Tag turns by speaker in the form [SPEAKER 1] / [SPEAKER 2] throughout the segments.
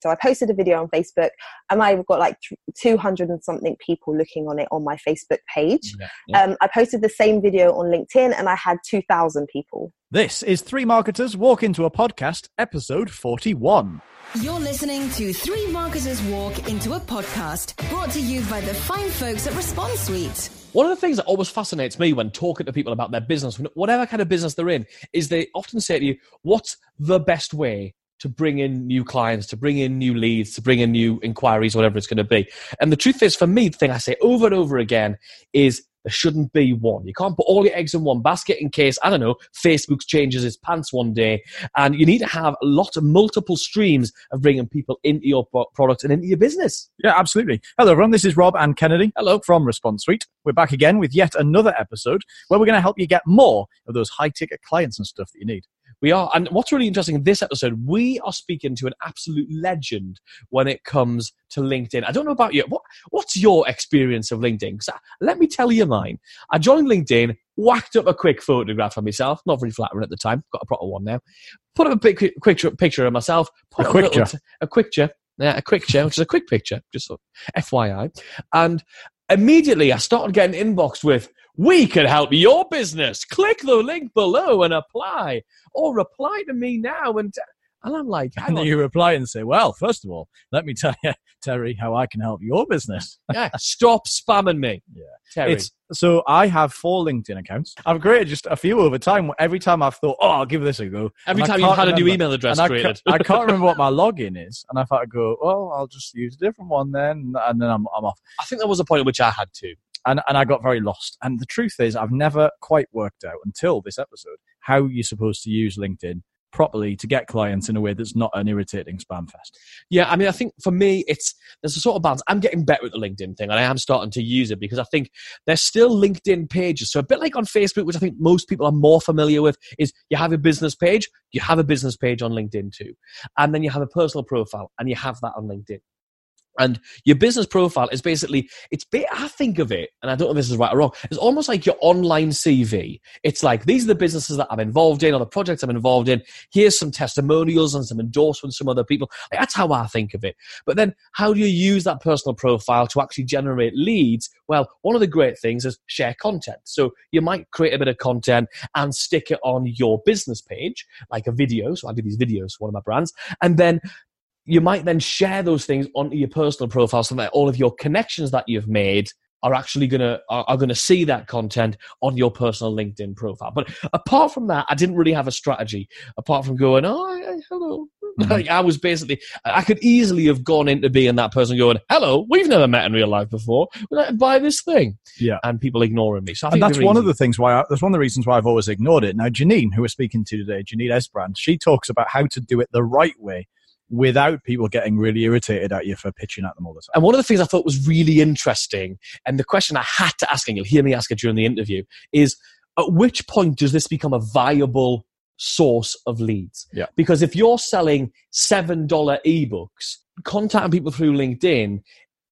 [SPEAKER 1] So I posted a video on Facebook and I've got like 200 and something people looking on it on my Facebook page. Yeah, yeah. Um, I posted the same video on LinkedIn and I had 2,000 people.
[SPEAKER 2] This is Three Marketers Walk Into a Podcast, episode 41.
[SPEAKER 3] You're listening to Three Marketers Walk Into a Podcast, brought to you by the fine folks at Response Suite.
[SPEAKER 4] One of the things that always fascinates me when talking to people about their business, whatever kind of business they're in, is they often say to you, What's the best way to bring in new clients, to bring in new leads, to bring in new inquiries, whatever it's going to be. And the truth is, for me, the thing I say over and over again is there shouldn't be one. You can't put all your eggs in one basket in case, I don't know, Facebook changes its pants one day. And you need to have a lot of multiple streams of bringing people into your product and into your business.
[SPEAKER 2] Yeah, absolutely. Hello, everyone. This is Rob and Kennedy.
[SPEAKER 4] Hello.
[SPEAKER 2] From Response Suite. We're back again with yet another episode where we're going to help you get more of those high ticket clients and stuff that you need.
[SPEAKER 4] We are. And what's really interesting in this episode, we are speaking to an absolute legend when it comes to LinkedIn. I don't know about you. What, what's your experience of LinkedIn? I, uh, let me tell you mine. I joined LinkedIn, whacked up a quick photograph of myself, not very flattering at the time, got a proper one now. Put up a quick, quick picture of myself. Put
[SPEAKER 2] a quick picture.
[SPEAKER 4] A quick picture. Yeah, a quick chair, which is a quick picture, just FYI. And immediately I started getting inboxed with, we can help your business. Click the link below and apply. Or reply to me now and and I'm like,
[SPEAKER 2] and then on. you reply and say, well, first of all, let me tell you, Terry, how I can help your business.
[SPEAKER 4] yeah, stop spamming me.
[SPEAKER 2] Yeah, Terry. It's, so I have four LinkedIn accounts. I've created just a few over time. Every time I've thought, oh, I'll give this a go.
[SPEAKER 4] Every time you've had remember, a new email address created.
[SPEAKER 2] I, I can't remember what my login is. And I thought I'd go, well, I'll just use a different one then. And then I'm, I'm off.
[SPEAKER 4] I think there was a point at which I had to.
[SPEAKER 2] And, and I got very lost. And the truth is, I've never quite worked out until this episode how you're supposed to use LinkedIn properly to get clients in a way that's not an irritating spam fest.
[SPEAKER 4] Yeah, I mean, I think for me, it's there's a sort of balance. I'm getting better at the LinkedIn thing, and I am starting to use it because I think there's still LinkedIn pages. So a bit like on Facebook, which I think most people are more familiar with, is you have a business page, you have a business page on LinkedIn too, and then you have a personal profile, and you have that on LinkedIn. And your business profile is basically, it's, I think of it, and I don't know if this is right or wrong, it's almost like your online CV. It's like, these are the businesses that I'm involved in or the projects I'm involved in. Here's some testimonials and some endorsements from other people. Like, that's how I think of it. But then, how do you use that personal profile to actually generate leads? Well, one of the great things is share content. So you might create a bit of content and stick it on your business page, like a video. So I do these videos for one of my brands. And then you might then share those things onto your personal profile so that all of your connections that you've made are actually gonna are, are, gonna see that content on your personal LinkedIn profile. But apart from that, I didn't really have a strategy. Apart from going, oh, hello, mm-hmm. like I was basically, I could easily have gone into being that person going, hello, we've never met in real life before. buy this thing,
[SPEAKER 2] yeah,
[SPEAKER 4] and people ignoring me. So
[SPEAKER 2] and that's one easy. of the things why I, that's one of the reasons why I've always ignored it. Now, Janine, who we're speaking to today, Janine Esbrand, she talks about how to do it the right way without people getting really irritated at you for pitching at them all the time.
[SPEAKER 4] And one of the things I thought was really interesting, and the question I had to ask, and you'll hear me ask it during the interview, is at which point does this become a viable source of leads?
[SPEAKER 2] Yeah.
[SPEAKER 4] Because if you're selling $7 ebooks, contacting people through LinkedIn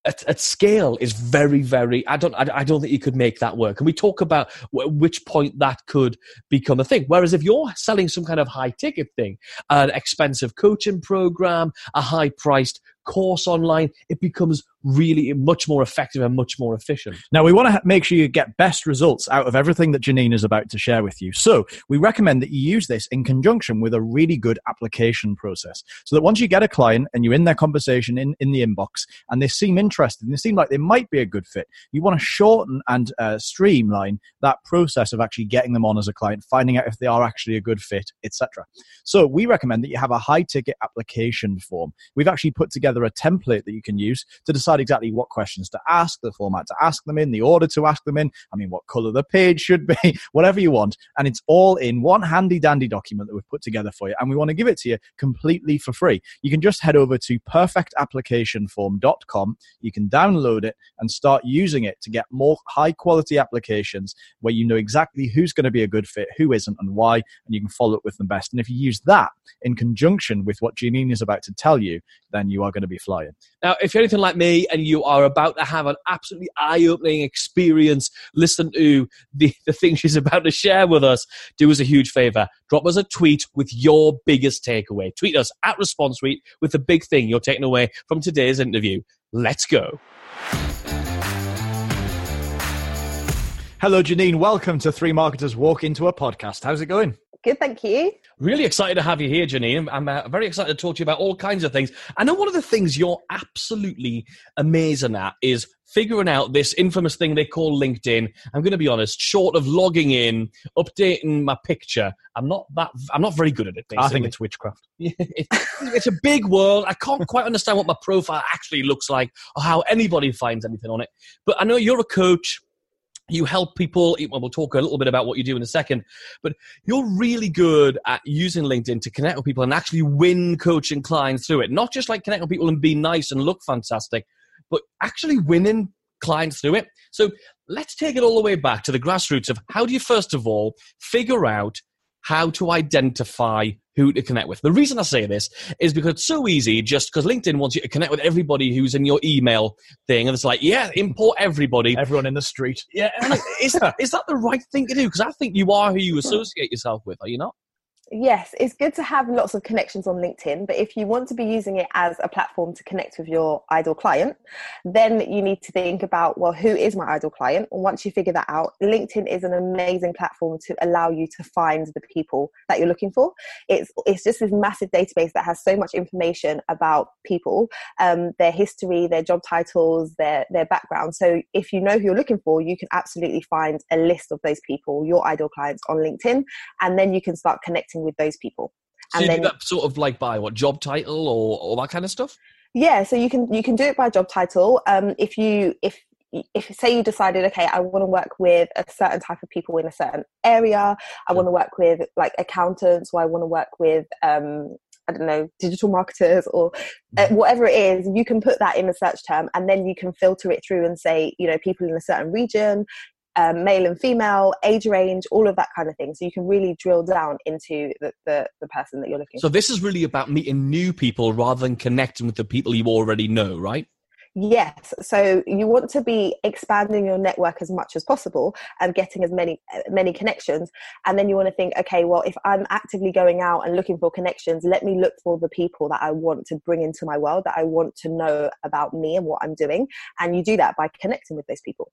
[SPEAKER 4] at, at, scale is very, very. I don't. I, I, don't think you could make that work. And we talk about w- which point that could become a thing. Whereas if you're selling some kind of high ticket thing, an expensive coaching program, a high priced course online, it becomes really much more effective and much more efficient.
[SPEAKER 2] Now, we want to make sure you get best results out of everything that Janine is about to share with you. So, we recommend that you use this in conjunction with a really good application process. So that once you get a client and you're in their conversation in, in the inbox and they seem interested and they seem like they might be a good fit, you want to shorten and uh, streamline that process of actually getting them on as a client, finding out if they are actually a good fit, etc. So, we recommend that you have a high ticket application form. We've actually put together a template that you can use to decide decide exactly what questions to ask, the format to ask them in, the order to ask them in. I mean, what color the page should be, whatever you want. And it's all in one handy dandy document that we've put together for you. And we want to give it to you completely for free. You can just head over to perfectapplicationform.com. You can download it and start using it to get more high quality applications where you know exactly who's going to be a good fit, who isn't, and why, and you can follow up with them best. And if you use that in conjunction with what Janine is about to tell you, then you are going to be flying.
[SPEAKER 4] Now, if you're anything like me and you are about to have an absolutely eye opening experience, listen to the, the thing she's about to share with us, do us a huge favor. Drop us a tweet with your biggest takeaway. Tweet us at Response with the big thing you're taking away from today's interview. Let's go.
[SPEAKER 2] Hello, Janine. Welcome to Three Marketers Walk Into a Podcast. How's it going?
[SPEAKER 1] Good, thank you.
[SPEAKER 4] Really excited to have you here, Janine. I'm uh, very excited to talk to you about all kinds of things. I know one of the things you're absolutely amazing at is figuring out this infamous thing they call LinkedIn. I'm going to be honest, short of logging in, updating my picture, I'm not that. I'm not very good at it. Basically.
[SPEAKER 2] I think it's witchcraft.
[SPEAKER 4] it, it's a big world. I can't quite understand what my profile actually looks like or how anybody finds anything on it. But I know you're a coach you help people. We'll talk a little bit about what you do in a second but you're really good at using linkedin to connect with people and actually win coaching clients through it. Not just like connect with people and be nice and look fantastic but actually winning clients through it. So let's take it all the way back to the grassroots of how do you first of all figure out how to identify who to connect with. The reason I say this is because it's so easy just because LinkedIn wants you to connect with everybody who's in your email thing. And it's like, yeah, import everybody.
[SPEAKER 2] Everyone in the street.
[SPEAKER 4] Yeah. is, is that the right thing to do? Because I think you are who you associate yourself with, are you not?
[SPEAKER 1] Yes, it's good to have lots of connections on LinkedIn, but if you want to be using it as a platform to connect with your ideal client, then you need to think about, well, who is my ideal client? And once you figure that out, LinkedIn is an amazing platform to allow you to find the people that you're looking for. It's it's just this massive database that has so much information about people, um, their history, their job titles, their their background. So if you know who you're looking for, you can absolutely find a list of those people, your ideal clients on LinkedIn, and then you can start connecting with those people.
[SPEAKER 4] So and then, that sort of like by what job title or all that kind of stuff.
[SPEAKER 1] Yeah, so you can you can do it by job title. Um, if you if if say you decided okay i want to work with a certain type of people in a certain area i want to work with like accountants or i want to work with um, I don't know, digital marketers or uh, mm-hmm. whatever it is, you can put that in a search term and then you can filter it through and say, you know, people in a certain region, um, male and female, age range, all of that kind of thing. So you can really drill down into the, the, the person that you're looking
[SPEAKER 4] so
[SPEAKER 1] for.
[SPEAKER 4] So this is really about meeting new people rather than connecting with the people you already know, right?
[SPEAKER 1] Yes. So you want to be expanding your network as much as possible and getting as many many connections. And then you want to think, okay, well, if I'm actively going out and looking for connections, let me look for the people that I want to bring into my world, that I want to know about me and what I'm doing. And you do that by connecting with those people.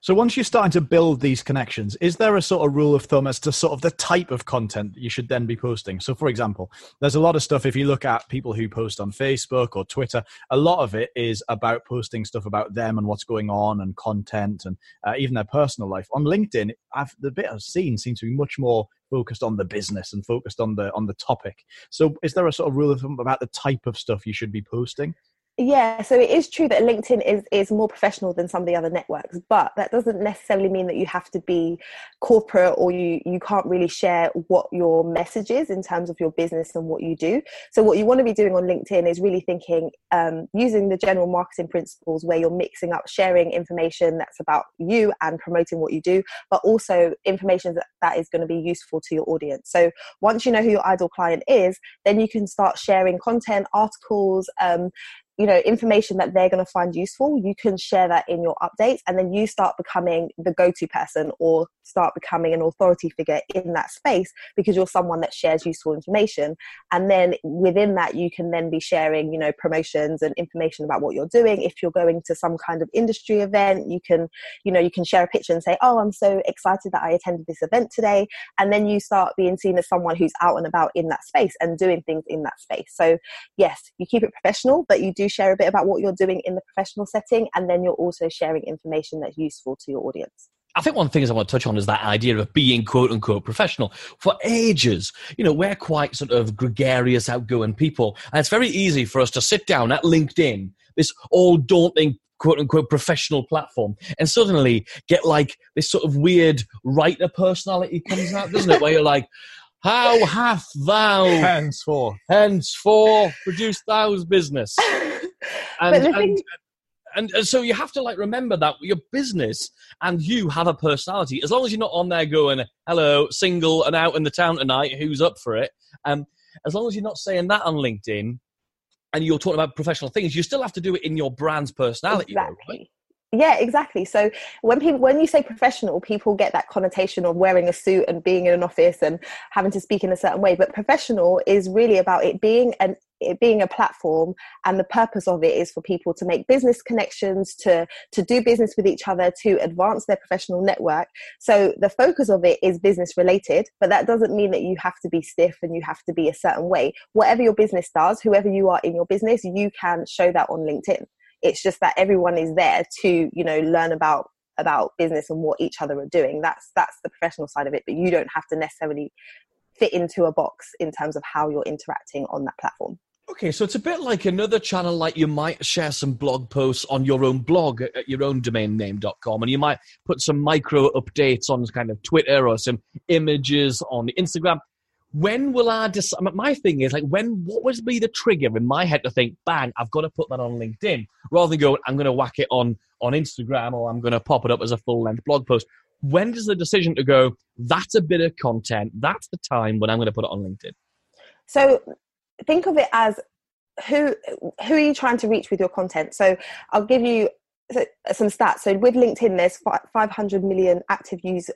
[SPEAKER 2] So once you're starting to build these connections, is there a sort of rule of thumb as to sort of the type of content you should then be posting? So for example, there's a lot of stuff if you look at people who post on Facebook or Twitter, a lot of it is about posting stuff about them and what's going on and content and uh, even their personal life. On LinkedIn, I've, the bit I've seen seems to be much more focused on the business and focused on the on the topic. So is there a sort of rule of thumb about the type of stuff you should be posting?
[SPEAKER 1] Yeah, so it is true that LinkedIn is is more professional than some of the other networks, but that doesn't necessarily mean that you have to be corporate or you you can't really share what your message is in terms of your business and what you do. So what you want to be doing on LinkedIn is really thinking um, using the general marketing principles where you're mixing up sharing information that's about you and promoting what you do, but also information that, that is going to be useful to your audience. So once you know who your ideal client is, then you can start sharing content, articles. Um, you know information that they're going to find useful you can share that in your updates and then you start becoming the go-to person or start becoming an authority figure in that space because you're someone that shares useful information. And then within that you can then be sharing you know promotions and information about what you're doing. If you're going to some kind of industry event you can you know you can share a picture and say oh i'm so excited that i attended this event today. And then you start being seen as someone who's out and about in that space and doing things in that space. So yes you keep it professional but you do share a bit about what you're doing in the professional setting, and then you're also sharing information that's useful to your audience.
[SPEAKER 4] I think one of the things I want to touch on is that idea of being quote unquote professional. For ages, you know, we're quite sort of gregarious, outgoing people. And it's very easy for us to sit down at LinkedIn, this all daunting quote unquote professional platform, and suddenly get like this sort of weird writer personality comes out, doesn't it? Where you're like, how hath thou
[SPEAKER 2] henceforth
[SPEAKER 4] henceforth produced thou's business? And, and, thing- and, and, so you have to like remember that your business and you have a personality. As long as you're not on there going, "Hello, single and out in the town tonight, who's up for it?" Um, as long as you're not saying that on LinkedIn, and you're talking about professional things, you still have to do it in your brand's personality.
[SPEAKER 1] Exactly.
[SPEAKER 4] Though, right?
[SPEAKER 1] Yeah, exactly. So when people when you say professional, people get that connotation of wearing a suit and being in an office and having to speak in a certain way. But professional is really about it being an it being a platform and the purpose of it is for people to make business connections to to do business with each other to advance their professional network so the focus of it is business related but that doesn't mean that you have to be stiff and you have to be a certain way whatever your business does whoever you are in your business you can show that on linkedin it's just that everyone is there to you know learn about about business and what each other are doing that's that's the professional side of it but you don't have to necessarily fit into a box in terms of how you're interacting on that platform
[SPEAKER 4] Okay, so it's a bit like another channel, like you might share some blog posts on your own blog at your own domain name.com, and you might put some micro updates on kind of Twitter or some images on Instagram. When will I decide? My thing is like, when, what would be the trigger in my head to think, bang, I've got to put that on LinkedIn rather than go, I'm going to whack it on, on Instagram or I'm going to pop it up as a full length blog post? When does the decision to go, that's a bit of content, that's the time when I'm going to put it on LinkedIn?
[SPEAKER 1] So think of it as who who are you trying to reach with your content so i'll give you some stats so with linkedin there's 500 million active use,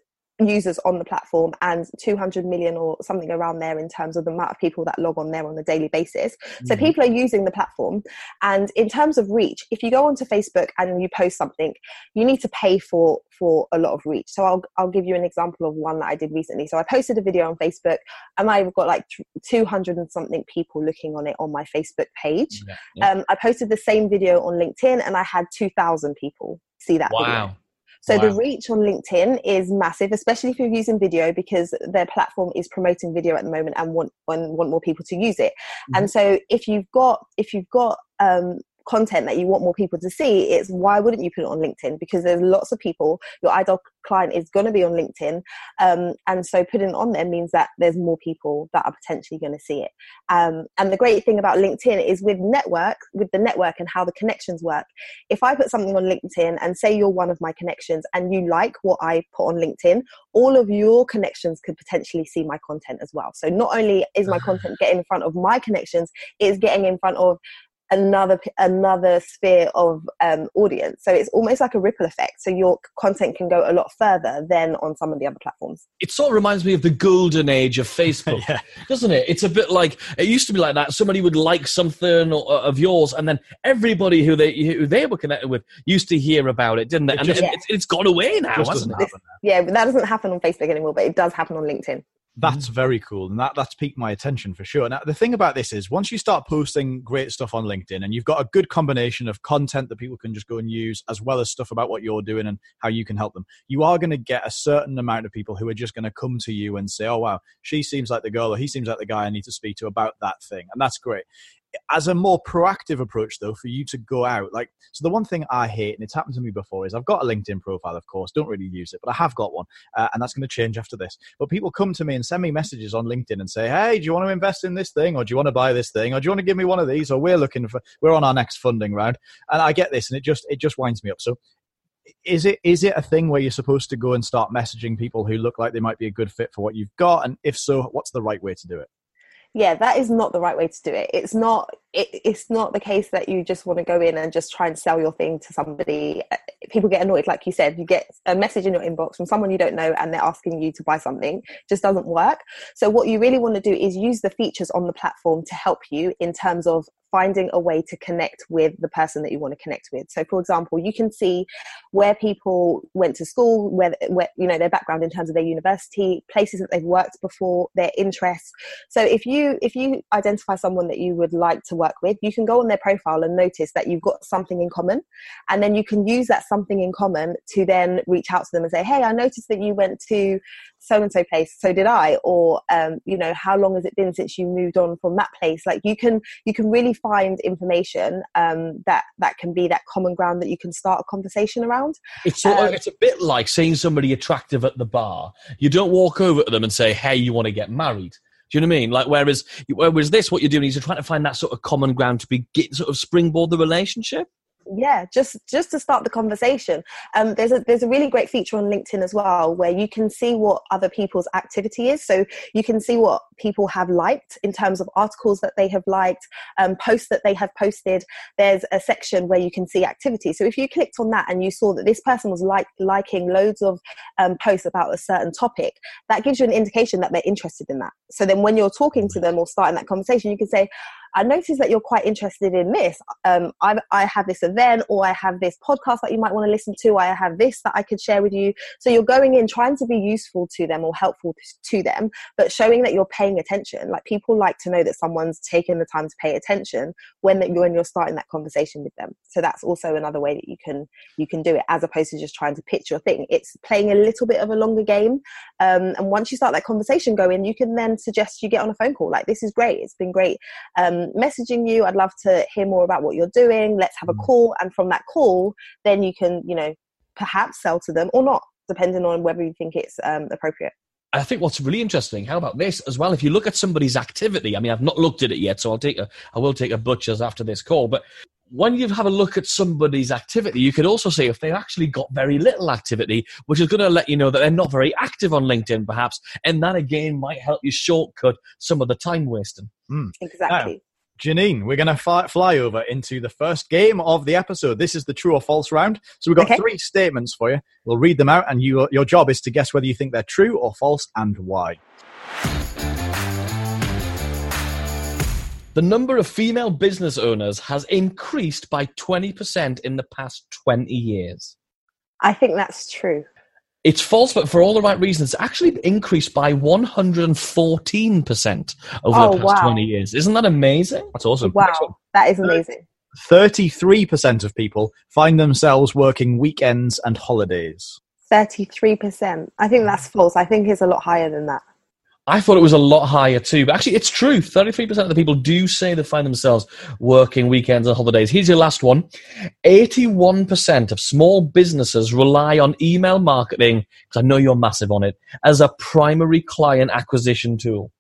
[SPEAKER 1] users on the platform and 200 million or something around there in terms of the amount of people that log on there on a daily basis. So mm-hmm. people are using the platform. And in terms of reach, if you go onto Facebook and you post something, you need to pay for for a lot of reach. So I'll I'll give you an example of one that I did recently. So I posted a video on Facebook and I've got like 200 and something people looking on it on my Facebook page. Yeah, yeah. Um, I posted the same video on LinkedIn and I had 2,000 people see that
[SPEAKER 4] wow.
[SPEAKER 1] video. So wow. the reach on LinkedIn is massive, especially if you're using video because their platform is promoting video at the moment and want and want more people to use it. Mm-hmm. And so if you've got if you've got um, content that you want more people to see, it's why wouldn't you put it on LinkedIn? Because there's lots of people, your ideal client is going to be on LinkedIn. Um, and so putting it on there means that there's more people that are potentially going to see it. Um, and the great thing about LinkedIn is with network, with the network and how the connections work. If I put something on LinkedIn and say you're one of my connections and you like what I put on LinkedIn, all of your connections could potentially see my content as well. So not only is my content getting in front of my connections, it's getting in front of another another sphere of um, audience. So it's almost like a ripple effect. So your content can go a lot further than on some of the other platforms.
[SPEAKER 4] It sort of reminds me of the golden age of Facebook, yeah. doesn't it? It's a bit like it used to be like that. Somebody would like something of yours, and then everybody who they who they were connected with used to hear about it, didn't they? And, just, and yeah. it's, it's gone away now, hasn't it?
[SPEAKER 1] Yeah, but that doesn't happen on Facebook anymore, but it does happen on LinkedIn
[SPEAKER 2] that's mm. very cool and that that's piqued my attention for sure now the thing about this is once you start posting great stuff on linkedin and you've got a good combination of content that people can just go and use as well as stuff about what you're doing and how you can help them you are going to get a certain amount of people who are just going to come to you and say oh wow she seems like the girl or he seems like the guy i need to speak to about that thing and that's great as a more proactive approach though for you to go out like so the one thing i hate and it's happened to me before is i've got a linkedin profile of course don't really use it but i have got one uh, and that's going to change after this. But people come to me and send me messages on linkedin and say hey do you want to invest in this thing or do you want to buy this thing or do you want to give me one of these or we're looking for we're on our next funding round? And i get this and it just it just winds me up. So is it is it a thing where you're supposed to go and start messaging people who look like they might be a good fit for what you've got? And if so what's the right way to do it
[SPEAKER 1] yeah that is not the right way to do it. It's not it, it's not the case that you just want to go in and just try and sell your thing to somebody uh, people get annoyed like you said you get a message in your inbox from someone you don't know and they're asking you to buy something it just doesn't work so what you really want to do is use the features on the platform to help you in terms of finding a way to connect with the person that you want to connect with. So, for example, you can see where people went to school, where, where you know their background in terms of their university, places that they've worked before, their interests. So, if you if you identify someone that you would like to work with, you can go on their profile and notice that you've got something in common, and then you can use that something in common to then reach out to them and say, "Hey, I noticed that you went to so and so place so did i or um, you know how long has it been since you moved on from that place? Like you can you can really find information um, that that can be that common ground that you can start a conversation around.
[SPEAKER 4] It's sort um, of, it's a bit like seeing somebody attractive at the bar. You don't walk over to them and say hey you want to get married do you know what I mean? Like, whereas, whereas this, what you're doing is you're trying to find that sort of common ground to be get, sort of springboard the relationship.
[SPEAKER 1] Yeah just just to start the conversation. Um, there's a there's a really great feature on linkedin as well where you can see what other people's activity is. So you can see what people have liked in terms of articles that they have liked, um, posts that they have posted. There's a section where you can see activity. So if you clicked on that and you saw that this person was like liking loads of um, posts about a certain topic, that gives you an indication that they're interested in that. So then when you're talking to them or starting that conversation, you can say, I noticed that you're quite interested in this. Um, I, I have this event, or I have this podcast that you might want to listen to. I have this that I could share with you. So you're going in trying to be useful to them or helpful to them, but showing that you're paying attention. Like people like to know that someone's taking the time to pay attention when you're when you're starting that conversation with them. So that's also another way that you can you can do it as opposed to just trying to pitch your thing. It's playing a little bit of a longer game, um, and once you start that conversation going, you can then suggest you get on a phone call. Like this is great. It's been great. Um, messaging you. I'd love to hear more about what you're doing. Let's have a mm. call. And from that call, then you can, you know, perhaps sell to them or not, depending on whether you think it's um, appropriate.
[SPEAKER 4] I think what's really interesting, how about this as well? If you look at somebody's activity, I mean, I've not looked at it yet, so I'll take a, I will take a butcher's after this call, but when you have a look at somebody's activity, you could also say if they've actually got very little activity, which is going to let you know that they're not very active on LinkedIn, perhaps, and that again might help you shortcut some of the time wasting.
[SPEAKER 1] Mm. Exactly. Now,
[SPEAKER 2] Janine, we're going to fly, fly, over into the first game of the episode. This is the true or false round. So we've got okay. three statements for you. We'll read them out, and you, your job is to guess whether you think they're true or false and why.
[SPEAKER 4] The number of female business owners has increased by 20% in the past 20 years.
[SPEAKER 1] I think that's true.
[SPEAKER 4] It's false, but for all the right reasons. It's actually increased by 114% over oh, the past wow. 20 years. Isn't that amazing?
[SPEAKER 2] That's awesome.
[SPEAKER 1] Wow, that is amazing.
[SPEAKER 2] 33% of people find themselves working weekends and holidays.
[SPEAKER 1] 33%. I think hmm. that's false. I think it's a lot higher than that.
[SPEAKER 4] I thought it was a lot higher too, but actually, it's true. 33% of the people do say they find themselves working weekends and holidays. Here's your last one 81% of small businesses rely on email marketing, because I know you're massive on it, as a primary client acquisition tool.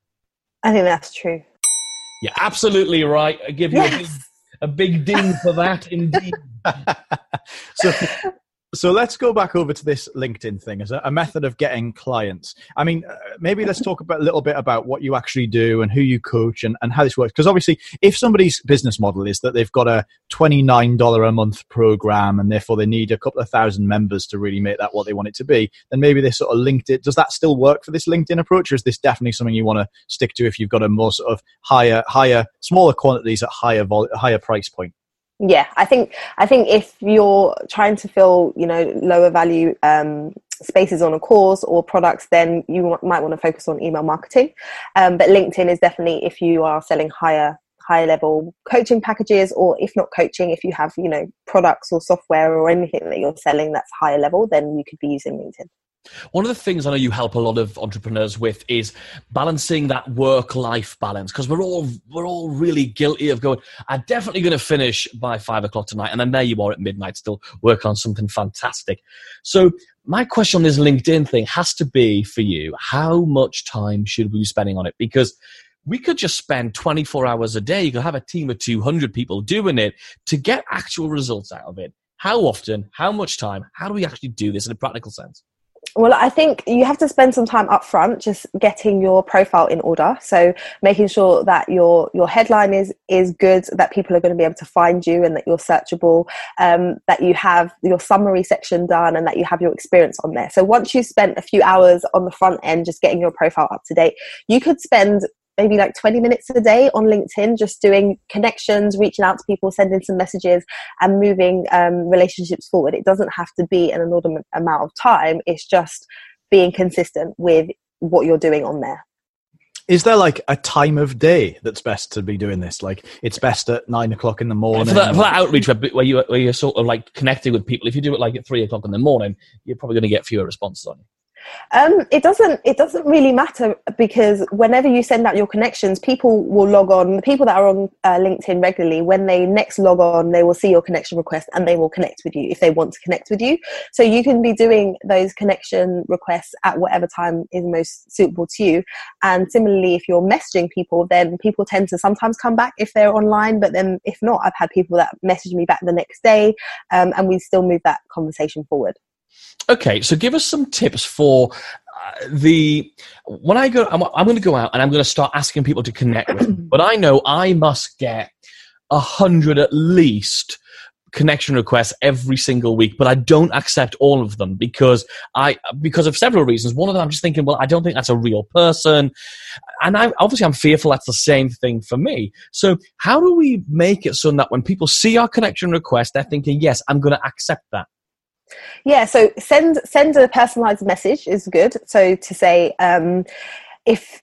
[SPEAKER 1] I think that's true.
[SPEAKER 4] You're absolutely right. I give you yes. a, big, a big ding for that, indeed.
[SPEAKER 2] so, so let's go back over to this LinkedIn thing as a, a method of getting clients. I mean, uh, maybe let's talk about, a little bit about what you actually do and who you coach and, and how this works. Because obviously, if somebody's business model is that they've got a $29 a month program and therefore they need a couple of thousand members to really make that what they want it to be, then maybe this sort of LinkedIn, does that still work for this LinkedIn approach? Or is this definitely something you want to stick to if you've got a more sort of higher, higher, smaller quantities at higher, vol- higher price point?
[SPEAKER 1] Yeah i think i think if you're trying to fill you know lower value um, spaces on a course or products then you might want to focus on email marketing. Um, but linkedin is definitely if you are selling higher higher level coaching packages or if not coaching if you have you know products or software or anything that you're selling that's higher level then you could be using linkedin
[SPEAKER 4] one of the things I know you help a lot of entrepreneurs with is balancing that work-life balance because we're all we're all really guilty of going. I'm definitely going to finish by five o'clock tonight, and then there you are at midnight, still working on something fantastic. So my question on this LinkedIn thing has to be for you: How much time should we be spending on it? Because we could just spend 24 hours a day. You could have a team of 200 people doing it to get actual results out of it. How often? How much time? How do we actually do this in a practical sense?
[SPEAKER 1] Well, I think you have to spend some time up front just getting your profile in order. So making sure that your your headline is is good, that people are going to be able to find you, and that you're searchable. Um, that you have your summary section done, and that you have your experience on there. So once you've spent a few hours on the front end just getting your profile up to date, you could spend maybe like 20 minutes a day on LinkedIn, just doing connections, reaching out to people, sending some messages, and moving um, relationships forward. It doesn't have to be an inordinate amount of time, it's just being consistent with what you're doing on there.
[SPEAKER 2] Is there like a time of day that's best to be doing this? Like it's best at nine o'clock in the morning.
[SPEAKER 4] For that, for that outreach where you where you're sort of like connecting with people, if you do it like at three o'clock in the morning, you're probably going to get fewer responses on you.
[SPEAKER 1] Um, it doesn't. It doesn't really matter because whenever you send out your connections, people will log on. The people that are on uh, LinkedIn regularly, when they next log on, they will see your connection request and they will connect with you if they want to connect with you. So you can be doing those connection requests at whatever time is most suitable to you. And similarly, if you're messaging people, then people tend to sometimes come back if they're online. But then if not, I've had people that message me back the next day, um, and we still move that conversation forward.
[SPEAKER 4] Okay, so give us some tips for uh, the when I go, I'm, I'm going to go out and I'm going to start asking people to connect with. But I know I must get a hundred at least connection requests every single week, but I don't accept all of them because I because of several reasons. One of them, I'm just thinking, well, I don't think that's a real person, and I obviously I'm fearful that's the same thing for me. So how do we make it so that when people see our connection request, they're thinking, yes, I'm going to accept that.
[SPEAKER 1] Yeah, so send send a personalized message is good. So to say um, if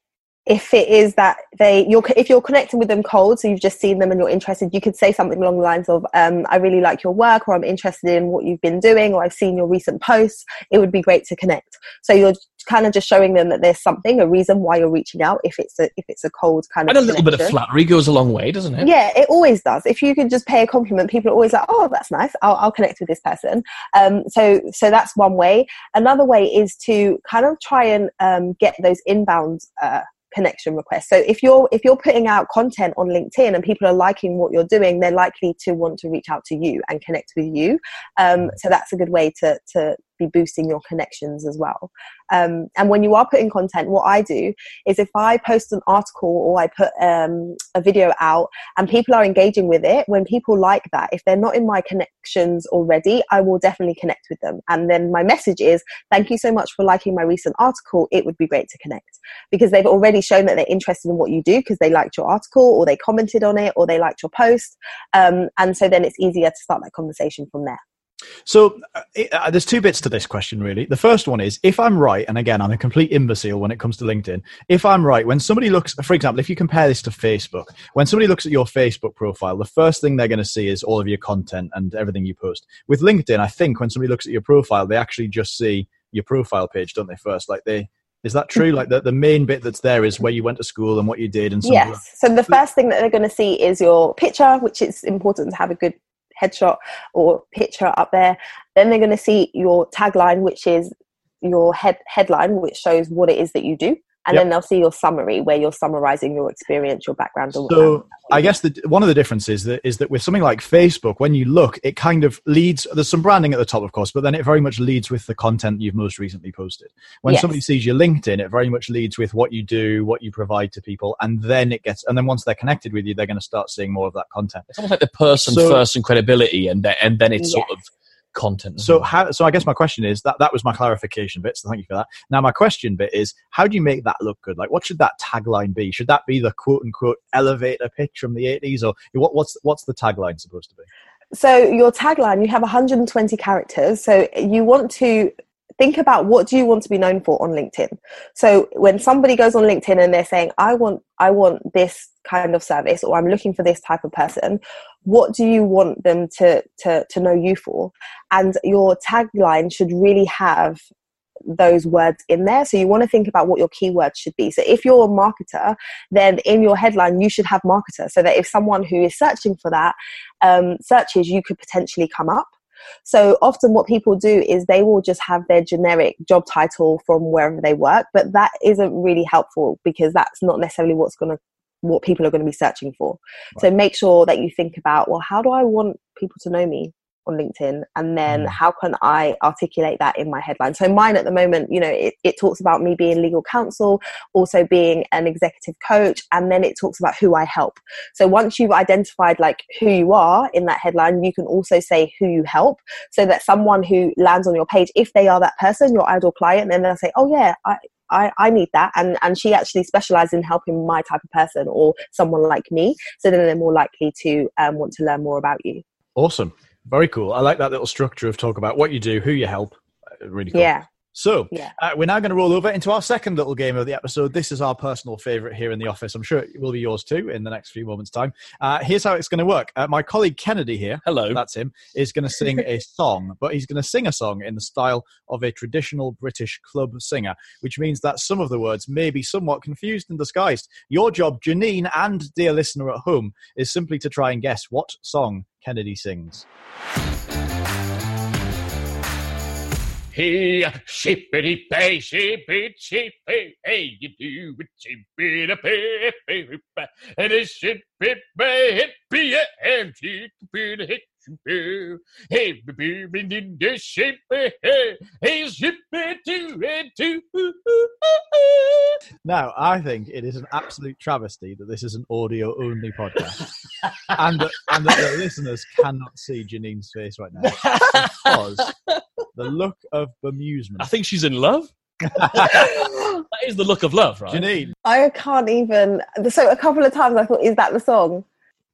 [SPEAKER 1] if it is that they you're if you're connecting with them cold so you've just seen them and you're interested you could say something along the lines of um, i really like your work or i'm interested in what you've been doing or i've seen your recent posts it would be great to connect so you're kind of just showing them that there's something a reason why you're reaching out if it's a if it's a cold kind of
[SPEAKER 4] And a little bit of flattery goes a long way, doesn't it?
[SPEAKER 1] Yeah, it always does. If you could just pay a compliment, people are always like, "Oh, that's nice. I'll, I'll connect with this person." Um, so, so that's one way. Another way is to kind of try and um, get those inbound uh, connection requests. So, if you're if you're putting out content on LinkedIn and people are liking what you're doing, they're likely to want to reach out to you and connect with you. Um, so, that's a good way to to be boosting your connections as well. Um, and when you are putting content, what I do is if I post an article or I put um, a video out and people are engaging with it, when people like that, if they're not in my connections already, I will definitely connect with them. And then my message is, thank you so much for liking my recent article. It would be great to connect because they've already shown that they're interested in what you do because they liked your article or they commented on it or they liked your post. Um, and so then it's easier to start that conversation from there.
[SPEAKER 2] So uh, uh, there's two bits to this question, really. The first one is if I'm right, and again, I'm a complete imbecile when it comes to LinkedIn. If I'm right, when somebody looks, for example, if you compare this to Facebook, when somebody looks at your Facebook profile, the first thing they're going to see is all of your content and everything you post. With LinkedIn, I think when somebody looks at your profile, they actually just see your profile page, don't they? First, like they. Is that true? Like the, the main bit that's there is where you went to school and what you did and the-
[SPEAKER 1] Yes. So the first thing that they're going to see is your picture, which is important to have a good headshot or picture up there. Then they're going to see your tagline, which is your head headline, which shows what it is that you do. And
[SPEAKER 2] Yep.
[SPEAKER 1] then they'll see your summary, where you're summarizing your experience, your background. and
[SPEAKER 2] So
[SPEAKER 1] what-
[SPEAKER 2] I guess the, one of the differences that is that with something like Facebook, when you look, it kind of leads. There's some branding at the top, of course, but then it very much leads with the content you've most recently posted. When
[SPEAKER 1] Yes.
[SPEAKER 2] somebody sees your LinkedIn, it very much leads with what you do, what you provide to people, and then it gets. And then once they're connected with you, they're going to start seeing more of that content.
[SPEAKER 4] It's almost like the person
[SPEAKER 2] So-
[SPEAKER 4] first and credibility, and then, and then it's sort of content.
[SPEAKER 2] So
[SPEAKER 4] well.
[SPEAKER 2] how? So I guess my question is that that was my clarification bit. So thank you for that. Now my question bit is, how do you make that look good? Like, what should that tagline be? Should that be the quote unquote elevator pitch from the 80s, or what, what's what's the tagline supposed to be?
[SPEAKER 1] So your tagline, you have 120 characters. So you want to think about what do you want to be known for on LinkedIn. So when somebody goes on LinkedIn and they're saying, I want, I want this kind of service or I'm looking for this type of person, what do you want them to, to, to know you for? And your tagline should really have those words in there. So you want to think about what your keywords should be. So if you're a marketer, then in your headline, you should have marketer so that if someone who is searching for that um, searches, you could potentially come up. So often, what people do is they will just have their generic job title from wherever they work, but that isn't really helpful because that's not necessarily what's going to what people are going to be searching for. So make sure that you think about, well, how do I want people to know me on LinkedIn? And then
[SPEAKER 2] Mm.
[SPEAKER 1] how can I articulate that in my headline? So mine at the moment, you know, it, it talks about me being legal counsel, also being an executive coach, and then it talks about who I help. So once you've identified like who you are in that headline, you can also say who you help so that someone who lands on your page, if they are that person, your ideal client, then they'll say, oh yeah, I, I, I need that and, and she actually specializes in helping my type of person or someone like me so then they're more likely to um, want to learn more about you
[SPEAKER 2] Awesome. Very cool. I like that little structure of talk about what you do, who you help. Uh, Really cool.
[SPEAKER 1] yeah
[SPEAKER 2] So
[SPEAKER 1] Yeah.
[SPEAKER 2] uh, we're now going to roll over into our second little game of the episode. This is our personal favorite here in the office. I'm sure it will be yours too in the next few moments' time. Uh, here's how it's going to work. Uh, my colleague Kennedy here,
[SPEAKER 4] Hello.
[SPEAKER 2] that's him, is going to sing a song, but he's going to sing a song in the style of a traditional British club singer, which means that some of the words may be somewhat confused and disguised. Your job, Janine and dear listener at home, is simply to try and guess what song Kennedy sings.
[SPEAKER 5] Hey, shippity pay, shippity shippity, hey, you do it, shippity pay, and it be pay, hit be a and shippity hit. Hey, boo, in the ship, hey, hey, ship, two, and two.
[SPEAKER 2] Now, I think it is an absolute travesty that this is an audio only podcast and, and that the listeners cannot see Janine's face right now because the look of bemusement.
[SPEAKER 4] I think she's in love. that is the look of love, right?
[SPEAKER 2] Janine,
[SPEAKER 1] I can't even. So a couple of times I thought, is that the song?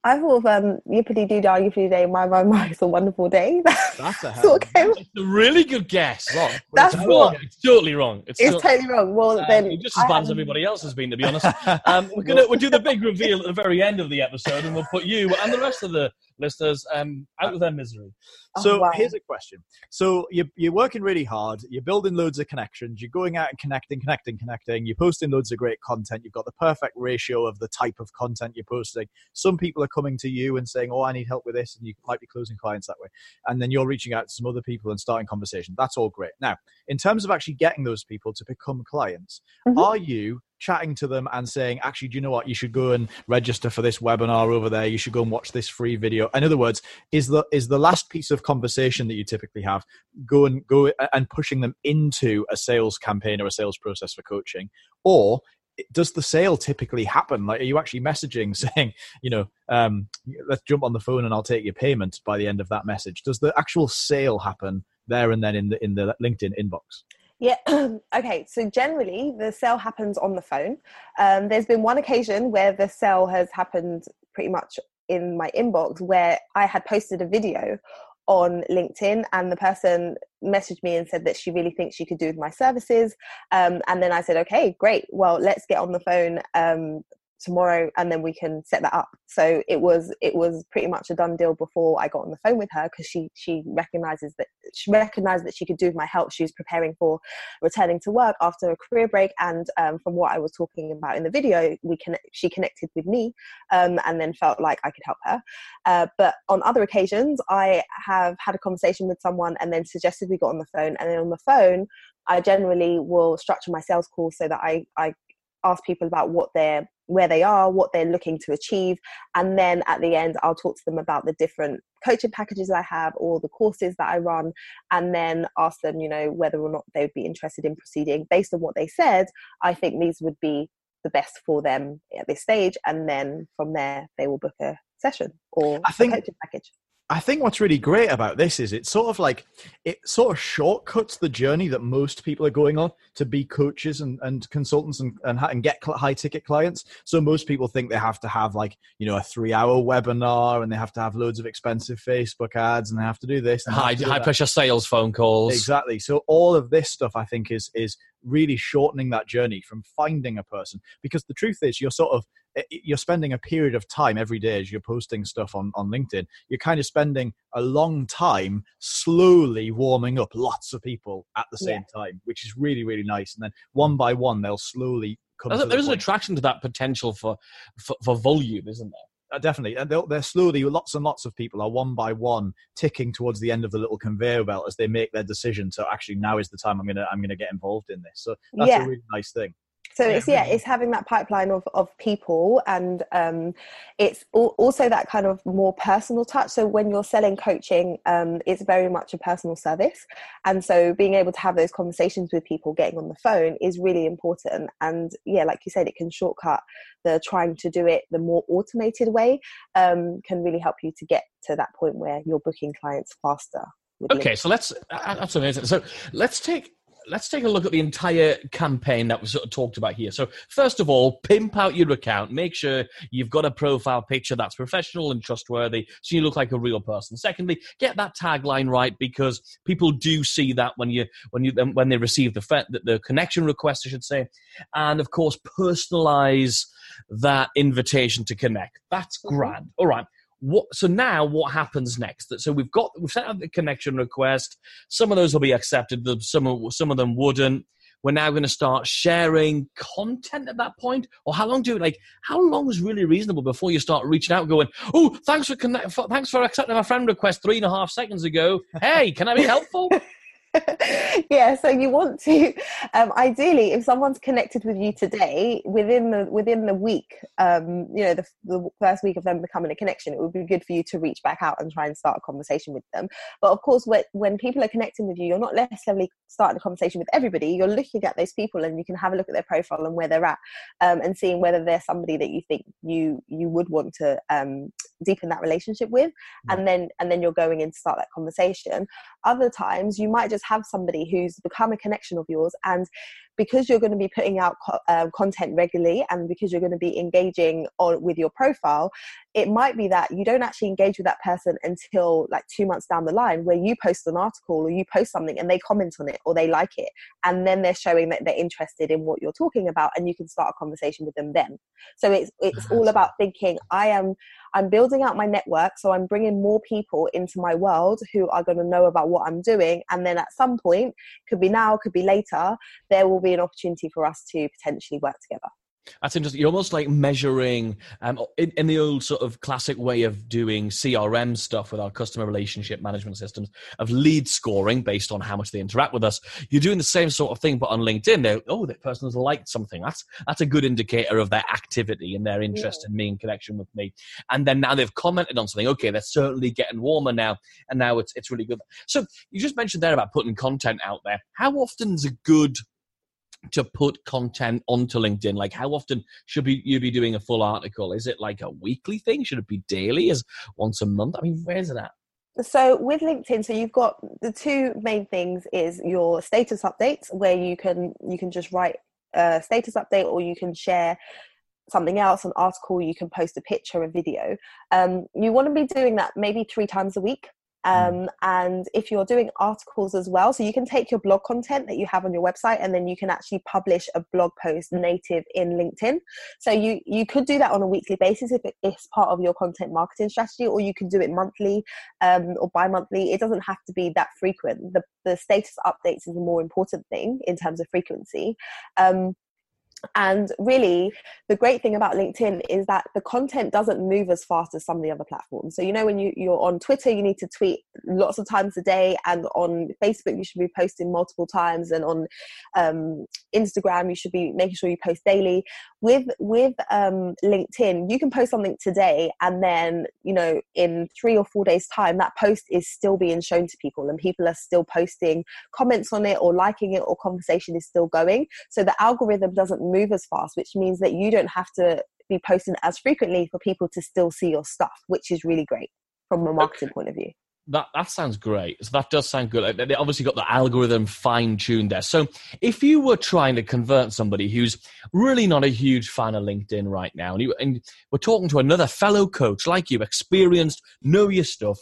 [SPEAKER 1] I thought of um, Yippity Doo Dah, Yippity Day, My My My, It's a Wonderful Day.
[SPEAKER 2] that's a hell
[SPEAKER 1] Sort
[SPEAKER 2] of
[SPEAKER 1] of came-
[SPEAKER 4] It's a really good guess.
[SPEAKER 2] wrong.
[SPEAKER 1] That's
[SPEAKER 4] It's
[SPEAKER 1] what-
[SPEAKER 4] wrong. It's totally wrong. It's,
[SPEAKER 1] It's
[SPEAKER 4] totally-
[SPEAKER 1] totally wrong. Well,
[SPEAKER 4] Uh,
[SPEAKER 1] then
[SPEAKER 4] just as
[SPEAKER 1] I
[SPEAKER 4] bad as
[SPEAKER 1] haven't-
[SPEAKER 4] everybody else has been, to be honest. Um, we're gonna we'll do the big reveal at the very end of the episode, and we'll put you and the rest of the listeners um, out of their misery.
[SPEAKER 1] Oh,
[SPEAKER 2] So
[SPEAKER 1] wow.
[SPEAKER 2] here's a question. So you're, you're working really hard. You're building loads of connections. You're going out and connecting, connecting, connecting. You're posting loads of great content. You've got the perfect ratio of the type of content you're posting. Some people are coming to you and saying, "Oh, I need help with this," and you might be closing clients that way. And then you're reaching out to some other people and starting conversation. That's all great. Now, in terms of actually getting those people to become clients,
[SPEAKER 1] Mhm.
[SPEAKER 2] are you chatting to them and saying, actually, do you know what? You should go and register for this webinar over there. You should go and watch this free video. In other words, is the is the last piece of conversation that you typically have go and go and pushing them into a sales campaign or a sales process for coaching, or does the sale typically happen? Like, are you actually messaging saying, you know, um, let's jump on the phone and I'll take your payment by the end of that message? Does the actual sale happen there and then in the in the LinkedIn inbox?
[SPEAKER 1] Yeah. okay. So generally, the sale happens on the phone. Um, there's been one occasion where the sale has happened pretty much in my inbox where I had posted a video on LinkedIn and the person messaged me and said that she really thinks she could do with my services. Um, and then I said, okay, great. Well, let's get on the phone um, tomorrow and then we can set that up. So it was it was pretty much a done deal before i got on the phone with her because she she recognizes that she recognized that she could do with my help. She was preparing for returning to work after a career break and um, from what i was talking about in the video we can she connected with me um, and then felt like i could help her. Uh, but on other occasions i have had a conversation with someone and then suggested we got on the phone and then on the phone i generally will structure my sales call so that i i ask people about what they're where they are what they're looking to achieve and then at the end i'll talk to them about the different coaching packages i have or the courses that i run and then ask them you know whether or not they would be interested in proceeding. Based on what they said i think these would be the best for them at this stage and then from there they will book a session or
[SPEAKER 2] I think-
[SPEAKER 1] a coaching package
[SPEAKER 2] I think what's really great about this is it's sort of like it sort of shortcuts the journey that most people are going on to be coaches and, and consultants and, and, and get high ticket clients. So most people think they have to have like, you know, a three hour webinar and they have to have loads of expensive Facebook ads and they have to do this.
[SPEAKER 4] High,
[SPEAKER 2] do
[SPEAKER 4] high pressure sales phone calls.
[SPEAKER 2] Exactly. So all of this stuff, I think, is is really shortening that journey from finding a person. Because the truth is, you're sort of you're spending a period of time every day as you're posting stuff on on LinkedIn. You're kind of spending a long time slowly warming up lots of people at the same time, which is really really nice. And then one by one, they'll slowly come.
[SPEAKER 4] There's, a-
[SPEAKER 2] the
[SPEAKER 4] an attraction to that potential for, for, for volume, isn't there?
[SPEAKER 2] Uh, definitely, and they're slowly. Lots and lots of people are one by one ticking towards the end of the little conveyor belt as they make their decision. So actually, now is the time I'm gonna I'm gonna get involved in this. So that's
[SPEAKER 1] Yeah.
[SPEAKER 2] a really nice thing.
[SPEAKER 1] So it's yeah it's having that pipeline of, of people and um, it's al- also that kind of more personal touch. So when you're selling coaching um, it's very much a personal service. And so being able to have those conversations with people getting on the phone is really important. And yeah like you said it can shortcut the trying to do it the more automated way um, can really help you to get to that point where you're booking clients faster
[SPEAKER 4] Okay, so let's that's amazing. So let's take let's take a look at the entire campaign that was sort of talked about here. So first of all, pimp out your account. Make sure you've got a profile picture that's professional and trustworthy, so you look like a real person. Secondly, get that tagline right because people do see that when you when you when they receive the fe- the, the connection request, I should say, and of course personalize that invitation to connect. That's
[SPEAKER 1] Mhm.
[SPEAKER 4] grand. All right what so now what happens next? So we've got we've sent out the connection request. Some of those will be accepted some of, some of them wouldn't. We're now going to start sharing content at that point. Or how long do like how long is really reasonable before you start reaching out going oh thanks for connect for, thanks for accepting my friend request three and a half seconds ago. Hey can i be helpful
[SPEAKER 1] yeah so you want to um, ideally if someone's connected with you today within the within the week um, you know the, the first week of them becoming a connection it would be good for you to reach back out and try and start a conversation with them. But of course when, when people are connecting with you you're not necessarily starting a conversation with everybody. You're looking at those people and you can have a look at their profile and where they're at um, and seeing whether they're somebody that you think you you would want to um, deepen that relationship with and then and then you're going in to start that conversation. Other times you might just have somebody who's become a connection of yours and because you're going to be putting out co- uh, content regularly and because you're going to be engaging on with your profile it might be that you don't actually engage with that person until like two months down the line where you post an article or you post something and they comment on it or they like it and then they're showing that they're interested in what you're talking about and you can start a conversation with them then. So it's it's all about thinking i am i'm building out my network so i'm bringing more people into my world who are going to know about what i'm doing. And then at some point could be now could be later there will be an opportunity for us to potentially work together
[SPEAKER 4] That's interesting. You're almost like measuring um, in, in the old sort of classic way of doing CRM stuff with our customer relationship management systems of lead scoring based on how much they interact with us. You're doing the same sort of thing, but on LinkedIn. They're, oh, that person has liked something. That's that's a good indicator of their activity and their interest in me and connection with me. And then now they've commented on something. Okay, they're certainly getting warmer now, and now it's it's really good. So you just mentioned there about putting content out there. How often is a good to put content onto LinkedIn? Like, how often should be, you be doing a full article? Is it like a weekly thing? Should it be daily? Is once a month? I mean, where's it at?
[SPEAKER 1] so with linkedin so you've got the two main things is your status updates where you can you can just write a status update or you can share something else an article you can post a picture a video um, you want to be doing that maybe three times a week um, and if you're doing articles as well so you can take your blog content that you have on your website and then you can actually publish a blog post native in linkedin. So you you could do that on a weekly basis if it is part of your content marketing strategy or you can do it monthly um, or bi-monthly. It doesn't have to be that frequent. The, the status updates is a more important thing in terms of frequency. Um, and really, the great thing about LinkedIn is that the content doesn't move as fast as some of the other platforms. So, you know, when you, you're on Twitter, you need to tweet lots of times a day, and on Facebook, you should be posting multiple times, and on um, Instagram, you should be making sure you post daily. With with um, LinkedIn, you can post something today, and then you know, in three or four days' time, that post is still being shown to people, and people are still posting comments on it, or liking it, or conversation is still going. So the algorithm doesn't move as fast, which means that you don't have to be posting as frequently for people to still see your stuff, which is really great from a marketing point of view.
[SPEAKER 4] That that sounds great. So that does sound good. They obviously got the algorithm fine tuned there. So if you were trying to convert somebody who's really not a huge fan of LinkedIn right now, and, you, and we're talking to another fellow coach like you, experienced, know your stuff,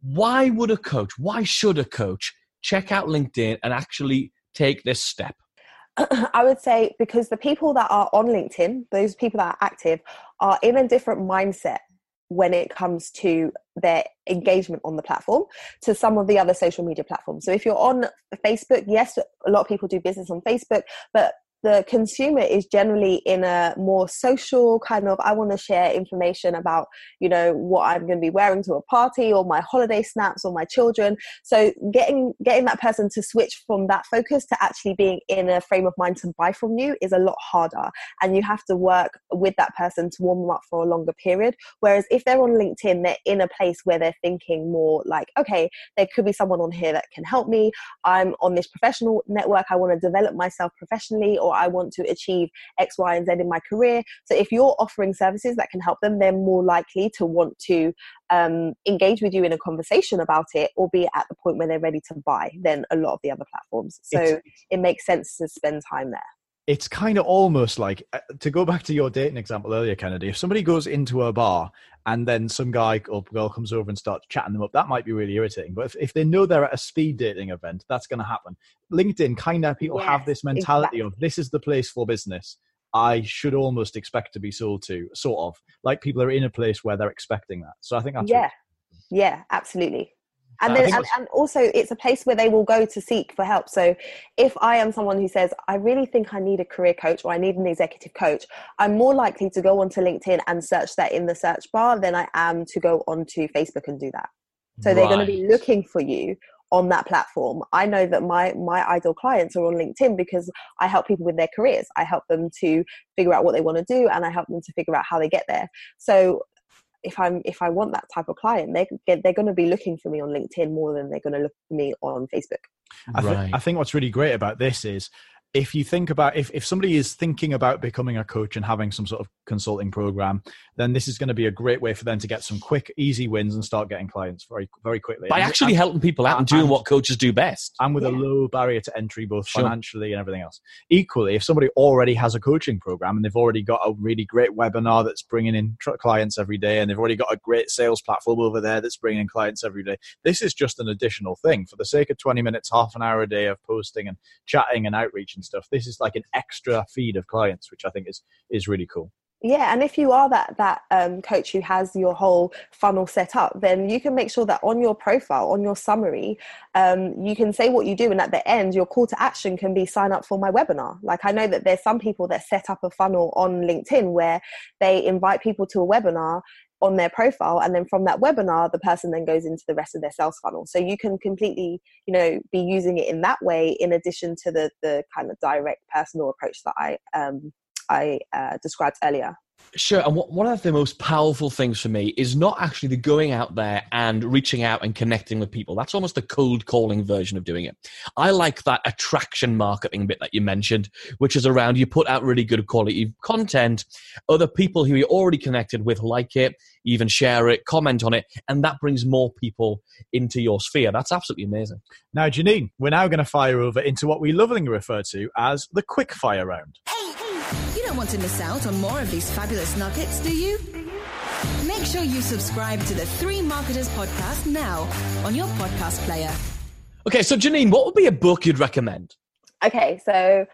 [SPEAKER 4] why would a coach? Why should a coach check out LinkedIn and actually take this step?
[SPEAKER 1] I would say because the people that are on LinkedIn, those people that are active, are in a different mindset when it comes to their engagement on the platform to some of the other social media platforms. So if you're on Facebook, yes, a lot of people do business on Facebook, but the consumer is generally in a more social kind of i want to share information about you know what i'm going to be wearing to a party or my holiday snaps or my children. So getting getting that person to switch from that focus to actually being in a frame of mind to buy from you is a lot harder and you have to work with that person to warm them up for a longer period. Whereas if they're on linkedin they're in a place where they're thinking more like okay there could be someone on here that can help me. I'm on this professional network. I want to develop myself professionally or I want to achieve X, Y, and Z in my career. So if you're offering services that can help them, they're more likely to want to um, engage with you in a conversation about it or be at the point where they're ready to buy than a lot of the other platforms. So
[SPEAKER 2] It's-
[SPEAKER 1] it makes sense to spend time there.
[SPEAKER 2] It's kind of almost like uh, to go back to your dating example earlier, Kennedy. If somebody goes into a bar and then some guy or girl comes over and starts chatting them up, that might be really irritating. But if, if they know they're at a speed dating event, that's going to happen. LinkedIn kind of people have this mentality
[SPEAKER 1] exactly.
[SPEAKER 2] of this is the place for business. I should almost expect to be sold to, sort of like people are in a place where they're expecting that. So I think that's
[SPEAKER 1] yeah yeah absolutely and then and, and also it's a place where they will go to seek for help so if i am someone who says i really think i need a career coach or i need an executive coach i'm more likely to go onto linkedin and search that in the search bar than i am to go onto facebook and do that so they're going to be looking for you on that platform. I know that my my ideal clients are on LinkedIn because I help people with their careers. I help them to figure out what they want to do and I help them to figure out how they get there. So if I'm if I want that type of client, they they're going to be looking for me on LinkedIn more than they're going to look for me on Facebook.
[SPEAKER 2] I, th-
[SPEAKER 4] Right.
[SPEAKER 2] I think what's really great about this is if you think about if, if somebody is thinking about becoming a coach and having some sort of consulting program then this is going to be a great way for them to get some quick easy wins and start getting clients very very quickly
[SPEAKER 4] By
[SPEAKER 2] And-
[SPEAKER 4] actually
[SPEAKER 2] and,
[SPEAKER 4] helping people out and
[SPEAKER 2] and-
[SPEAKER 4] doing
[SPEAKER 2] and-
[SPEAKER 4] what coaches do best.
[SPEAKER 2] and with a
[SPEAKER 1] Yeah.
[SPEAKER 2] low barrier to entry both
[SPEAKER 4] Sure.
[SPEAKER 2] financially and everything else equally if somebody already has a coaching program and they've already got a really great webinar that's bringing in tr- clients every day and they've already got a great sales platform over there that's bringing in clients every day this is just an additional thing for the sake of 20 minutes half an hour a day of posting and chatting and outreach and stuff this is like an extra feed of clients which i think is is really cool
[SPEAKER 1] Yeah, and if you are that that um, coach who has your whole funnel set up, then you can make sure that on your profile, on your summary, um, you can say what you do, and at the end, your call to action can be sign up for my webinar. Like I know that there's some people that set up a funnel on LinkedIn where they invite people to a webinar on their profile and then from that webinar the person then goes into the rest of their sales funnel so you can completely you know be using it in that way in addition to the the kind of direct personal approach that i um i uh, described earlier
[SPEAKER 4] Sure. And what, one of the most powerful things for me is not actually the going out there and reaching out and connecting with people. That's almost the cold calling version of doing it. I like that attraction marketing bit that you mentioned, which is around you put out really good quality content. Other people who you're already connected with like it, even share it, comment on it, and that brings more people into your sphere. That's absolutely amazing.
[SPEAKER 2] now janine we're now going to fire over into what we lovingly refer to as the quick fire round
[SPEAKER 3] You don't want to miss out on more of these fabulous nuggets, do you? Make sure you subscribe to the Three Marketers podcast now on your podcast player.
[SPEAKER 4] Okay, so Janine, what would be a book you'd recommend?
[SPEAKER 1] okay so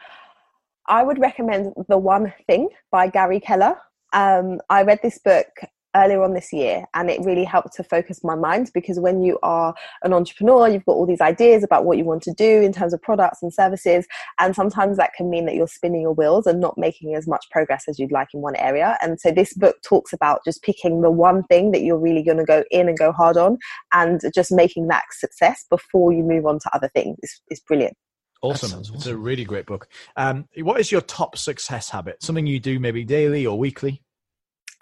[SPEAKER 1] i would recommend the one thing by gary keller um, i read this book earlier on this year and it really helped to focus my mind because when you are an entrepreneur you've got all these ideas about what you want to do in terms of products and services and sometimes that can mean that you're spinning your wheels and not making as much progress as you'd like in one area and so this book talks about just picking the one thing that you're really going to go in and go hard on and just making that success before you move on to other things is, is brilliant
[SPEAKER 2] Awesome.
[SPEAKER 4] sounds
[SPEAKER 2] It's a really great book. Um, what is your top success habit? Something you do maybe daily or weekly?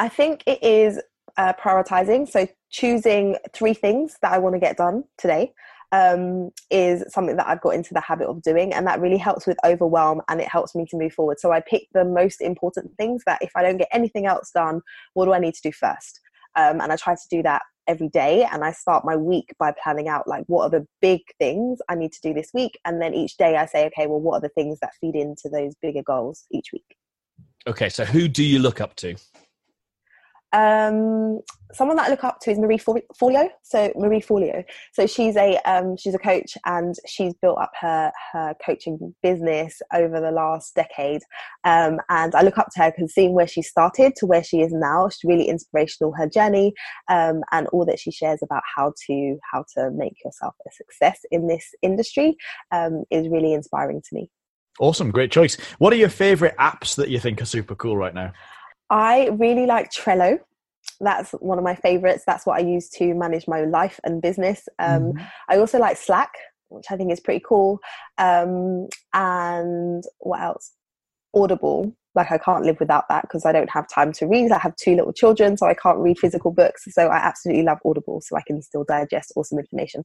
[SPEAKER 1] I think it is uh, prioritizing. So choosing three things that I want to get done today um, is something that I've got into the habit of doing, and that really helps with overwhelm and it helps me to move forward. So I pick the most important things that if I don't get anything else done, what do I need to do first? Um, and I try to do that every day and i start my week by planning out like what are the big things i need to do this week and then each day i say okay well what are the things that feed into those bigger goals each week
[SPEAKER 4] Okay, so who do you look up to?
[SPEAKER 1] Um, someone that I look up to is Marie Forleo. So Marie Forleo. So she's a um, she's a coach and she's built up her her coaching business over the last decade. Um, and I look up to her because seeing where she started to where she is now, she's really inspirational. Her journey um, and all that she shares about how to how to make yourself a success in this industry um, is really inspiring to me.
[SPEAKER 2] Awesome. Great choice. What are your favorite apps that you think are super cool right now?
[SPEAKER 1] I really like Trello. That's one of my favorites. That's what I use to manage my life and business. Um, I also like Slack, which I think is pretty cool. Um, and what else? Audible. Like I can't live without that because I don't have time to read. I have two little children, so I can't read physical books. So I absolutely love Audible, so I can still digest awesome information.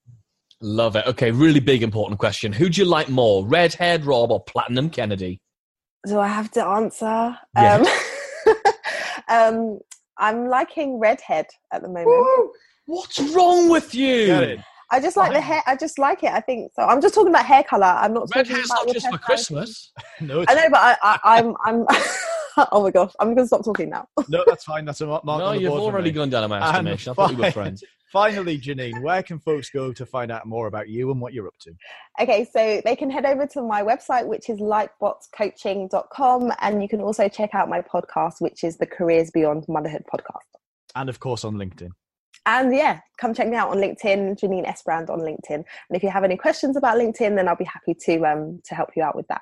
[SPEAKER 4] Love it. Okay, really big important question. Who do you like more, Redhead Rob or Platinum Kennedy?
[SPEAKER 1] Do I have to answer?
[SPEAKER 4] Yeah.
[SPEAKER 1] Um, um, I'm liking Redhead at the moment.
[SPEAKER 4] What's wrong with you?
[SPEAKER 1] I just like the hair. I just like it. I think so. I'm just talking about hair color. I'm not
[SPEAKER 4] Red
[SPEAKER 1] talking
[SPEAKER 4] hair's
[SPEAKER 1] about
[SPEAKER 4] not
[SPEAKER 1] your
[SPEAKER 4] just for. Christmas.
[SPEAKER 2] No, it's,
[SPEAKER 1] I know, but I, I, I'm, I'm. oh my gosh, I'm gonna stop talking now.
[SPEAKER 2] no, that's fine. That's a mark mark
[SPEAKER 4] no,
[SPEAKER 2] on the
[SPEAKER 4] you've
[SPEAKER 2] board
[SPEAKER 4] already gone down a my
[SPEAKER 2] And
[SPEAKER 4] estimation. I thought we were friends.
[SPEAKER 2] Finally, Janine, where can folks go to find out more about you and what you're up to?
[SPEAKER 1] Okay, so they can head over to my website, which is lightbotscoaching.com, and you can also check out my podcast, which is the Careers Beyond Motherhood podcast.
[SPEAKER 2] And of course on LinkedIn.
[SPEAKER 1] And yeah, come check me out on LinkedIn, Janine Esbrand on LinkedIn. And if you have any questions about LinkedIn, then I'll be happy to um to help you out with that.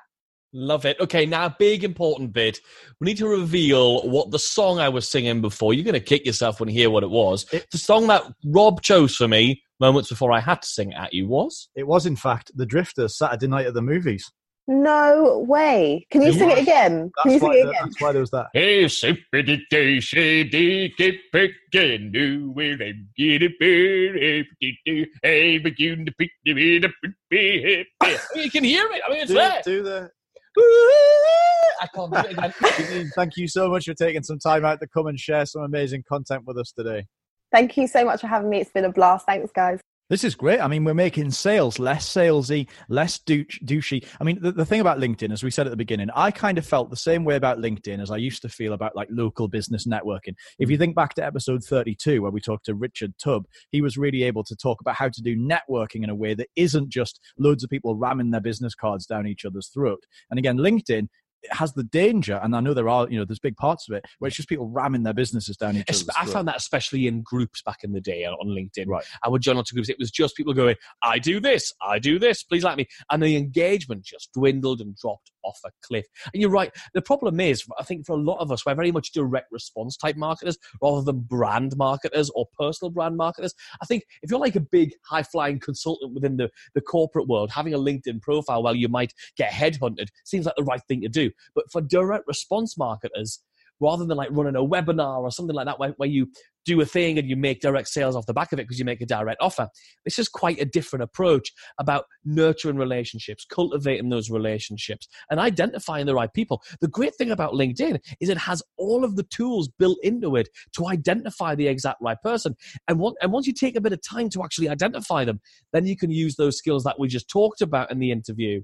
[SPEAKER 4] Love it. Okay, now big important bit. We need to reveal what the song I was singing before. You're going to kick yourself when you hear what it was.
[SPEAKER 2] It-
[SPEAKER 4] the song that Rob chose for me moments before I had to sing at you was.
[SPEAKER 2] It was, in fact, The Drifters, Saturday night at the movies.
[SPEAKER 1] No way. Can you
[SPEAKER 2] It
[SPEAKER 1] sing it
[SPEAKER 2] was.
[SPEAKER 1] again? Can you
[SPEAKER 2] That's
[SPEAKER 1] sing
[SPEAKER 2] why,
[SPEAKER 1] it
[SPEAKER 2] the-
[SPEAKER 1] again?
[SPEAKER 2] that's why there was that.
[SPEAKER 5] Hey, sippity day, shady, keep again, do will I get it better? Hey, begin to pick the bit up,
[SPEAKER 4] You can hear it. I mean, it's
[SPEAKER 2] Do,
[SPEAKER 4] there.
[SPEAKER 2] do the.
[SPEAKER 4] I can't do it again.
[SPEAKER 2] Thank you so much for taking some time out to come and share some amazing content with us today.
[SPEAKER 1] Thank you so much for having me. It's been a blast. Thanks, guys.
[SPEAKER 2] This is great. I mean, we're making sales less salesy, less douche, douchey. I mean, the, the thing about LinkedIn, as we said at the beginning, I kind of felt the same way about LinkedIn as I used to feel about like local business networking. If you hmm. think back to episode 32, where we talked to Richard Tubb, he was really able to talk about how to do networking in a way that isn't just loads of people ramming their business cards down each other's throat. And again, LinkedIn has the danger, and I know there are, you know, there's big parts of it where it's just people ramming their businesses down each other's
[SPEAKER 4] I
[SPEAKER 2] throat.
[SPEAKER 4] found that especially in groups back in the day uh, on LinkedIn.
[SPEAKER 2] Right.
[SPEAKER 4] I would join onto groups. It was just people going, I do this, I do this, please like me. And the engagement just dwindled and dropped off a cliff. And you're right. The problem is, I think for a lot of us, we're very much direct response type marketers rather than brand marketers or personal brand marketers. I think if you're like a big high flying consultant within the, the corporate world, having a LinkedIn profile while you might get headhunted seems like the right thing to do. But for direct response marketers, rather than like running a webinar or something like that where, where you do a thing and you make direct sales off the back of it because you make a direct offer. This is quite a different approach about nurturing relationships, cultivating those relationships, and identifying the right people. The great thing about LinkedIn is it has all of the tools built into it to identify the exact right person. And, one, and once you take a bit of time to actually identify them, then you can use those skills that we just talked about in the interview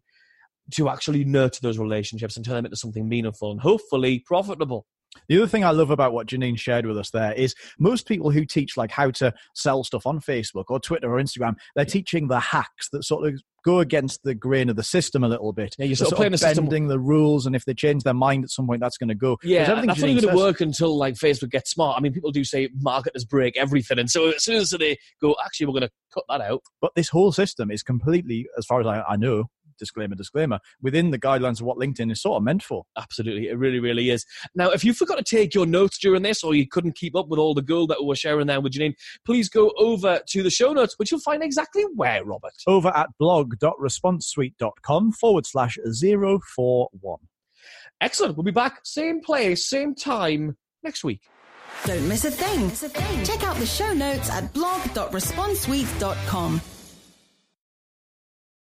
[SPEAKER 4] to actually nurture those relationships and turn them into something meaningful and hopefully profitable.
[SPEAKER 2] The other thing I love about what Janine shared with us there is most people who teach like how to sell stuff on Facebook or Twitter or Instagram, they're teaching the hacks that sort of go against the grain of the system a little bit.
[SPEAKER 4] Yeah, you're
[SPEAKER 2] They're
[SPEAKER 4] sort of playing the system-
[SPEAKER 2] bending the rules, and if they change their mind at some point, that's going to go.
[SPEAKER 4] Yeah, that's only going to work until like Facebook gets smart. I mean, people do say marketers break everything, and so as soon as they go, actually, we're going to cut that out.
[SPEAKER 2] But this whole system is completely, as far as I, I know, disclaimer, disclaimer, within the guidelines of what LinkedIn is sort of meant for.
[SPEAKER 4] Absolutely, it really, really is. Now, if you forgot to take your notes during this, or you couldn't keep up with all the gold that we were sharing there with Janine, please go over to the show notes, which you'll find exactly where, Robert.
[SPEAKER 2] Over at blog.responsesuite.com forward slash 041.
[SPEAKER 4] Excellent. We'll be back, same place, same time next week.
[SPEAKER 3] Don't miss a thing. Check out the show notes at blog.responsesuite.com.